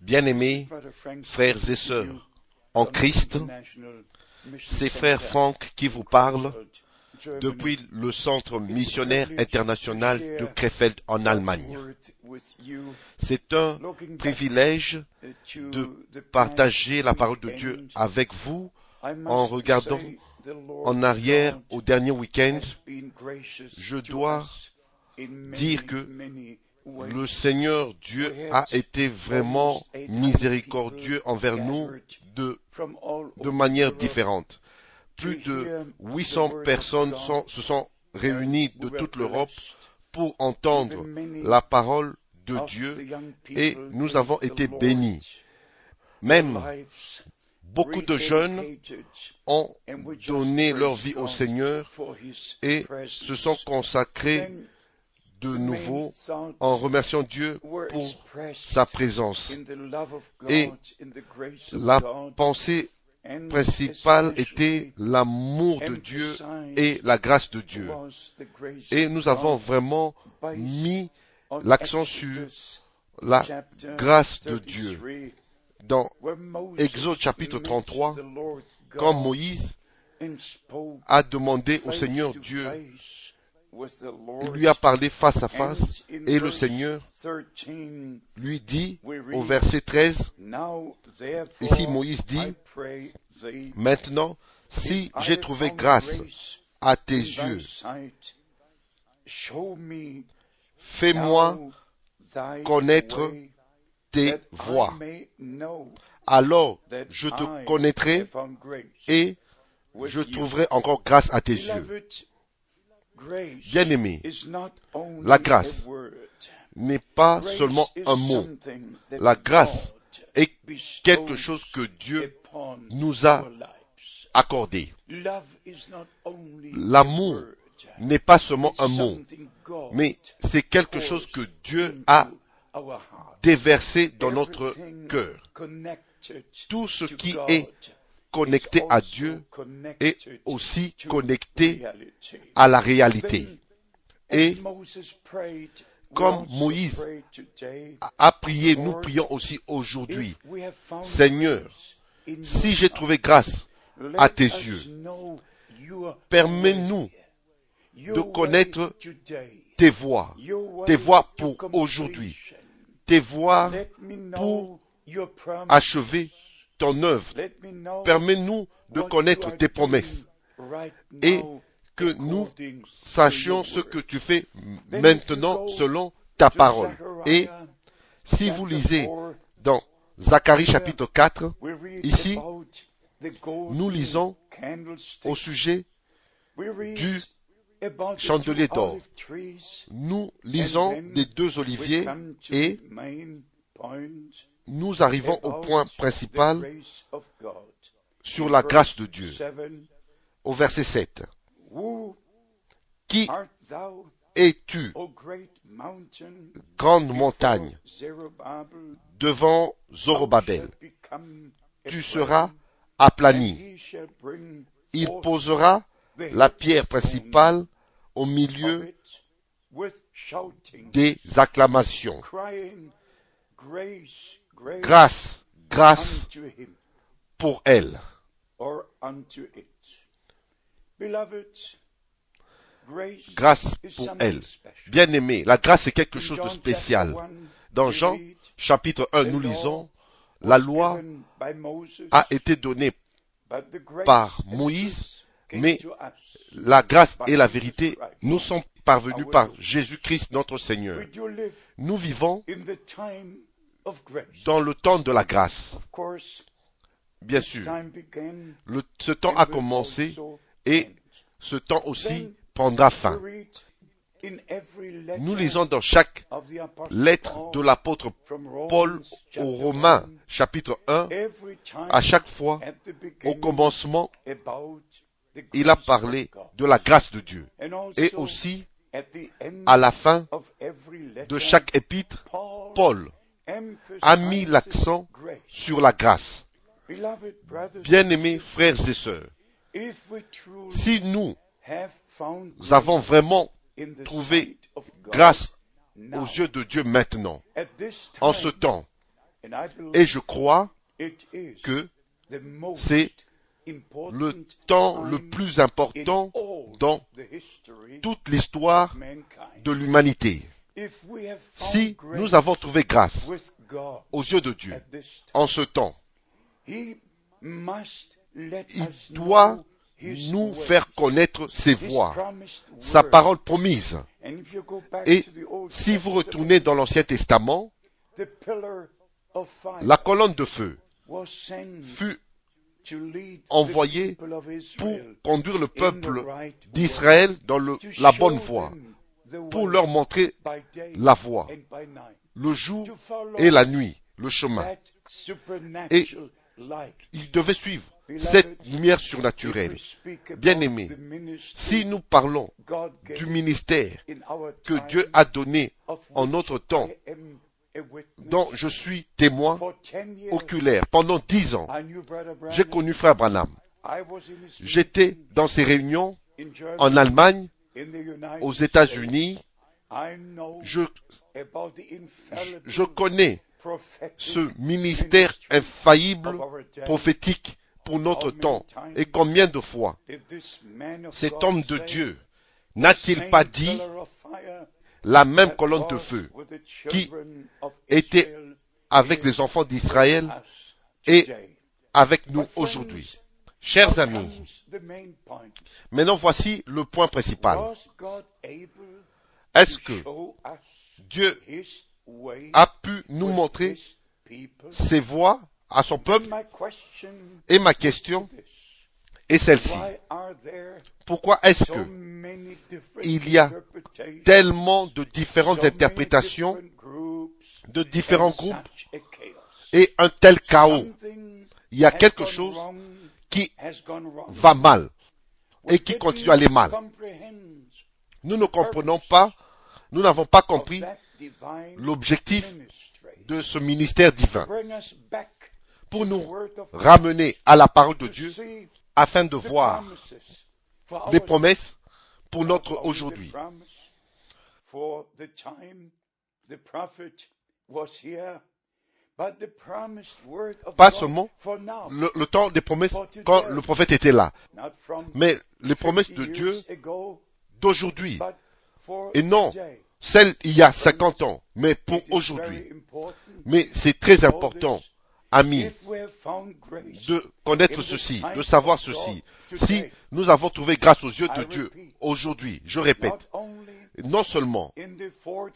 Bien-aimés frères et sœurs en Christ, c'est frère Franck qui vous parle depuis le centre missionnaire international de Krefeld en Allemagne. C'est un privilège de partager la parole de Dieu avec vous en regardant en arrière au dernier week-end. Je dois dire que le Seigneur Dieu a été vraiment miséricordieux envers nous de, de manière différente. Plus de 800 personnes sont, se sont réunies de toute l'Europe pour entendre la parole de Dieu et nous avons été bénis. Même beaucoup de jeunes ont donné leur vie au Seigneur et se sont consacrés de nouveau en remerciant Dieu pour sa présence. Et la pensée principale était l'amour de Dieu et la grâce de Dieu. Et nous avons vraiment mis l'accent sur la grâce de Dieu. Dans Exode chapitre 33, quand Moïse a demandé au Seigneur Dieu il lui a parlé face à face et le Seigneur lui dit au verset 13, ici Moïse dit, maintenant, si j'ai trouvé grâce à tes yeux, fais-moi connaître tes voies. Alors je te connaîtrai et je trouverai encore grâce à tes yeux. Bien-aimé, la grâce n'est pas seulement un mot. La grâce est quelque chose que Dieu nous a accordé. L'amour n'est pas seulement un mot, mais c'est quelque chose que Dieu a déversé dans notre cœur. Tout ce qui est connecté à Dieu et aussi connecté à la réalité. Et comme Moïse a prié, nous prions aussi aujourd'hui. Seigneur, si j'ai trouvé grâce à tes yeux, permets-nous de connaître tes voies, tes voies pour aujourd'hui, tes voies pour achever ton œuvre. Permets-nous de connaître tes promesses et que nous sachions ce que tu fais maintenant selon ta parole. Et si vous lisez dans Zacharie chapitre 4, ici, nous lisons au sujet du chandelier d'or. Nous lisons des deux oliviers et nous arrivons au point principal sur la grâce de Dieu. Au verset 7. Qui es-tu, grande montagne, devant Zorobabel? Tu seras aplani. Il posera la pierre principale au milieu des acclamations. Grâce, grâce pour elle. Grâce pour elle. Bien aimé, la grâce est quelque chose de spécial. Dans Jean chapitre 1, nous lisons, la loi a été donnée par Moïse, mais la grâce et la vérité nous sont parvenues par Jésus-Christ notre Seigneur. Nous vivons dans le temps de la grâce. Bien sûr, le, ce temps a commencé et ce temps aussi prendra fin. Nous lisons dans chaque lettre de l'apôtre Paul aux Romains, chapitre 1, à chaque fois, au commencement, il a parlé de la grâce de Dieu. Et aussi, à la fin de chaque épître, Paul a mis l'accent sur la grâce. Bien-aimés frères et sœurs, si nous avons vraiment trouvé grâce aux yeux de Dieu maintenant, en ce temps. Et je crois que c'est le temps le plus important dans toute l'histoire de l'humanité. Si nous avons trouvé grâce aux yeux de Dieu en ce temps, il doit nous faire connaître ses voies, sa parole promise. Et si vous retournez dans l'Ancien Testament, la colonne de feu fut envoyée pour conduire le peuple d'Israël dans le, la bonne voie, pour leur montrer la voie, le jour et la nuit, le chemin. Et ils devaient suivre cette lumière surnaturelle. Bien aimé, si nous parlons du ministère que Dieu a donné en notre temps, dont je suis témoin oculaire pendant dix ans, j'ai connu Frère Branham. J'étais dans ces réunions en Allemagne, aux États-Unis. Je, je connais ce ministère infaillible, prophétique pour notre temps. Et combien de fois cet homme de Dieu n'a-t-il pas dit la même colonne de feu qui était avec les enfants d'Israël et avec nous aujourd'hui? Chers amis, maintenant voici le point principal. Est-ce que Dieu a pu nous montrer ses voies à son peuple? Et ma question est celle-ci. Pourquoi est-ce que il y a tellement de différentes interprétations de différents groupes et un tel chaos? Il y a quelque chose qui va mal et qui continue à aller mal. Nous ne comprenons pas, nous n'avons pas compris l'objectif de ce ministère divin pour nous ramener à la parole de Dieu afin de voir les promesses pour notre aujourd'hui. Pas seulement le, le, temps des promesses quand le prophète était là, mais les promesses de Dieu d'aujourd'hui. Et non celles il y a 50 ans, mais pour aujourd'hui. Mais c'est très important amis, de connaître ceci, de savoir ceci. Si nous avons trouvé grâce aux yeux de Dieu aujourd'hui, je répète, non seulement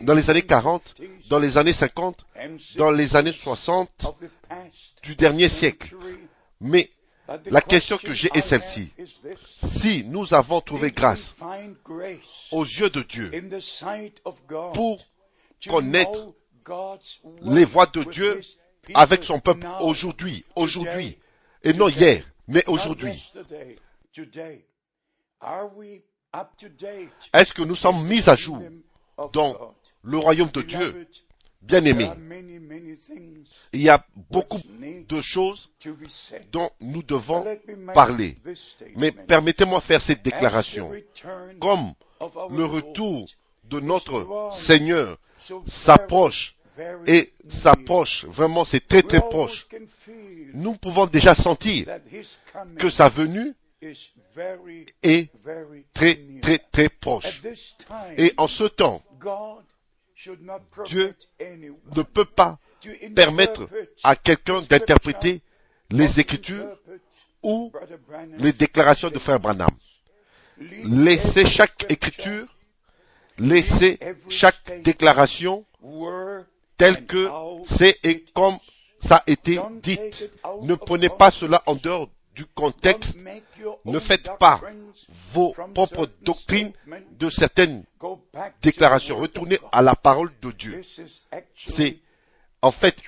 dans les années 40, dans les années 50, dans les années 60 du dernier siècle, mais la question que j'ai est celle-ci. Si nous avons trouvé grâce aux yeux de Dieu pour connaître les voies de Dieu avec son peuple aujourd'hui, aujourd'hui, et non hier, mais aujourd'hui. Est-ce que nous sommes mis à jour dans le royaume de Dieu? Bien aimé Il y a beaucoup de choses dont nous devons parler. Mais permettez-moi faire cette déclaration. Comme le retour de notre Seigneur s'approche et s'approche, vraiment c'est très très proche. Nous pouvons déjà sentir que sa venue est très très très proche. Et en ce temps, Dieu ne peut pas permettre à quelqu'un d'interpréter les Écritures ou les déclarations de Frère Branham. Laissez chaque Écriture, laissez chaque déclaration tel que c'est et comme ça a été dit. Ne prenez pas cela en dehors du contexte. Ne faites pas vos propres doctrines de certaines déclarations. Retournez à la parole de Dieu. C'est en fait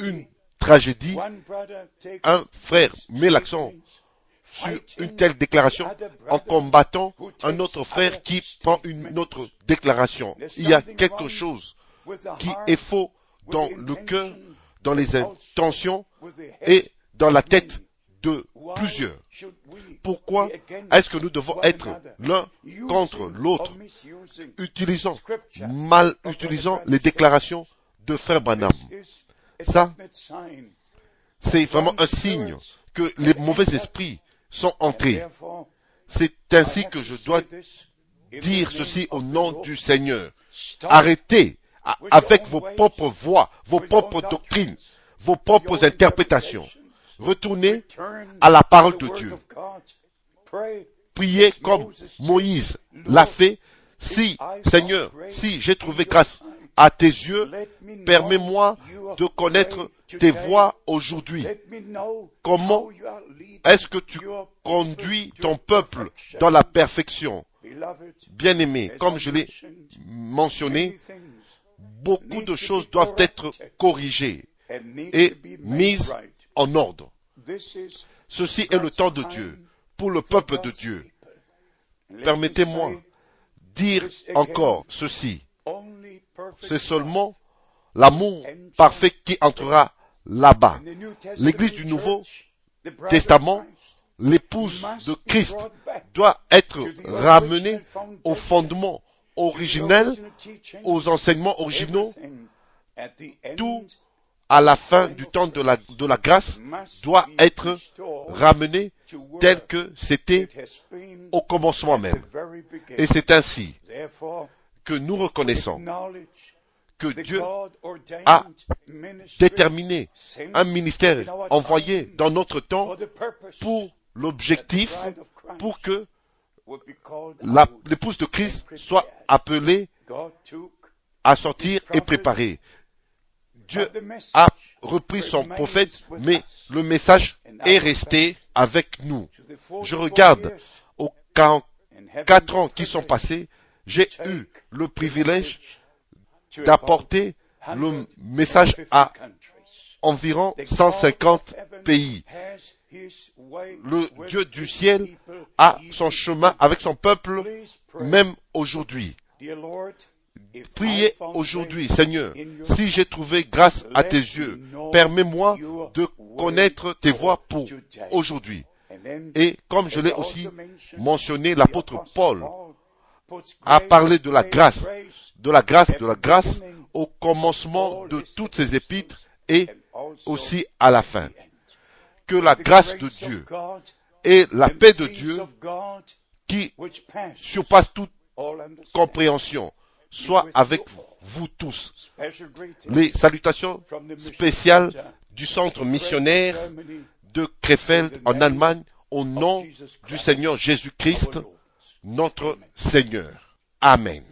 une tragédie. Un frère met l'accent sur une telle déclaration en combattant un autre frère qui prend une autre déclaration. Il y a quelque chose qui est faux dans le cœur, dans les intentions et dans la tête plusieurs. Pourquoi est-ce que nous devons être l'un contre l'autre, utilisant, mal utilisant les déclarations de Frère Branham Ça, c'est vraiment un signe que les mauvais esprits sont entrés. C'est ainsi que je dois dire ceci au nom du Seigneur. Arrêtez avec vos propres voix, vos propres doctrines, vos propres interprétations. Retournez à la parole de Dieu. Priez comme Moïse l'a fait. Si, Seigneur, si j'ai trouvé grâce à tes yeux, permets-moi de connaître tes voix aujourd'hui. Comment est-ce que tu conduis ton peuple dans la perfection? Bien-aimé, comme je l'ai mentionné, beaucoup de choses doivent être corrigées et mises en ordre. Ceci est le temps de Dieu pour le peuple de Dieu. Permettez-moi dire encore ceci. C'est seulement l'amour parfait qui entrera là-bas. L'église du Nouveau Testament, l'épouse de Christ, doit être ramenée au fondement originel, aux enseignements originaux. Tout à la fin du temps de la, grâce doit être ramené tel que c'était au commencement même. Et c'est ainsi que nous reconnaissons que Dieu a déterminé un ministère envoyé dans notre temps pour l'objectif, pour que l'épouse de Christ soit appelée à sortir et préparer. Dieu a repris son prophète, mais le message est resté avec nous. Je regarde aux quatre ans qui sont passés, j'ai eu le privilège d'apporter le message à environ 150 pays. Le Dieu du ciel a son chemin avec son peuple, même aujourd'hui. Priez aujourd'hui, Seigneur, si j'ai trouvé grâce à tes yeux, permets-moi de connaître tes voies pour aujourd'hui. Et comme je l'ai aussi mentionné, l'apôtre Paul a parlé de la grâce, de la grâce, de la grâce au commencement de toutes ces épîtres et aussi à la fin. Que la grâce de Dieu et la paix de Dieu qui surpasse toute compréhension soit avec vous tous. Les salutations spéciales du centre missionnaire de Krefeld en Allemagne au nom du Seigneur Jésus-Christ, notre Seigneur. Amen.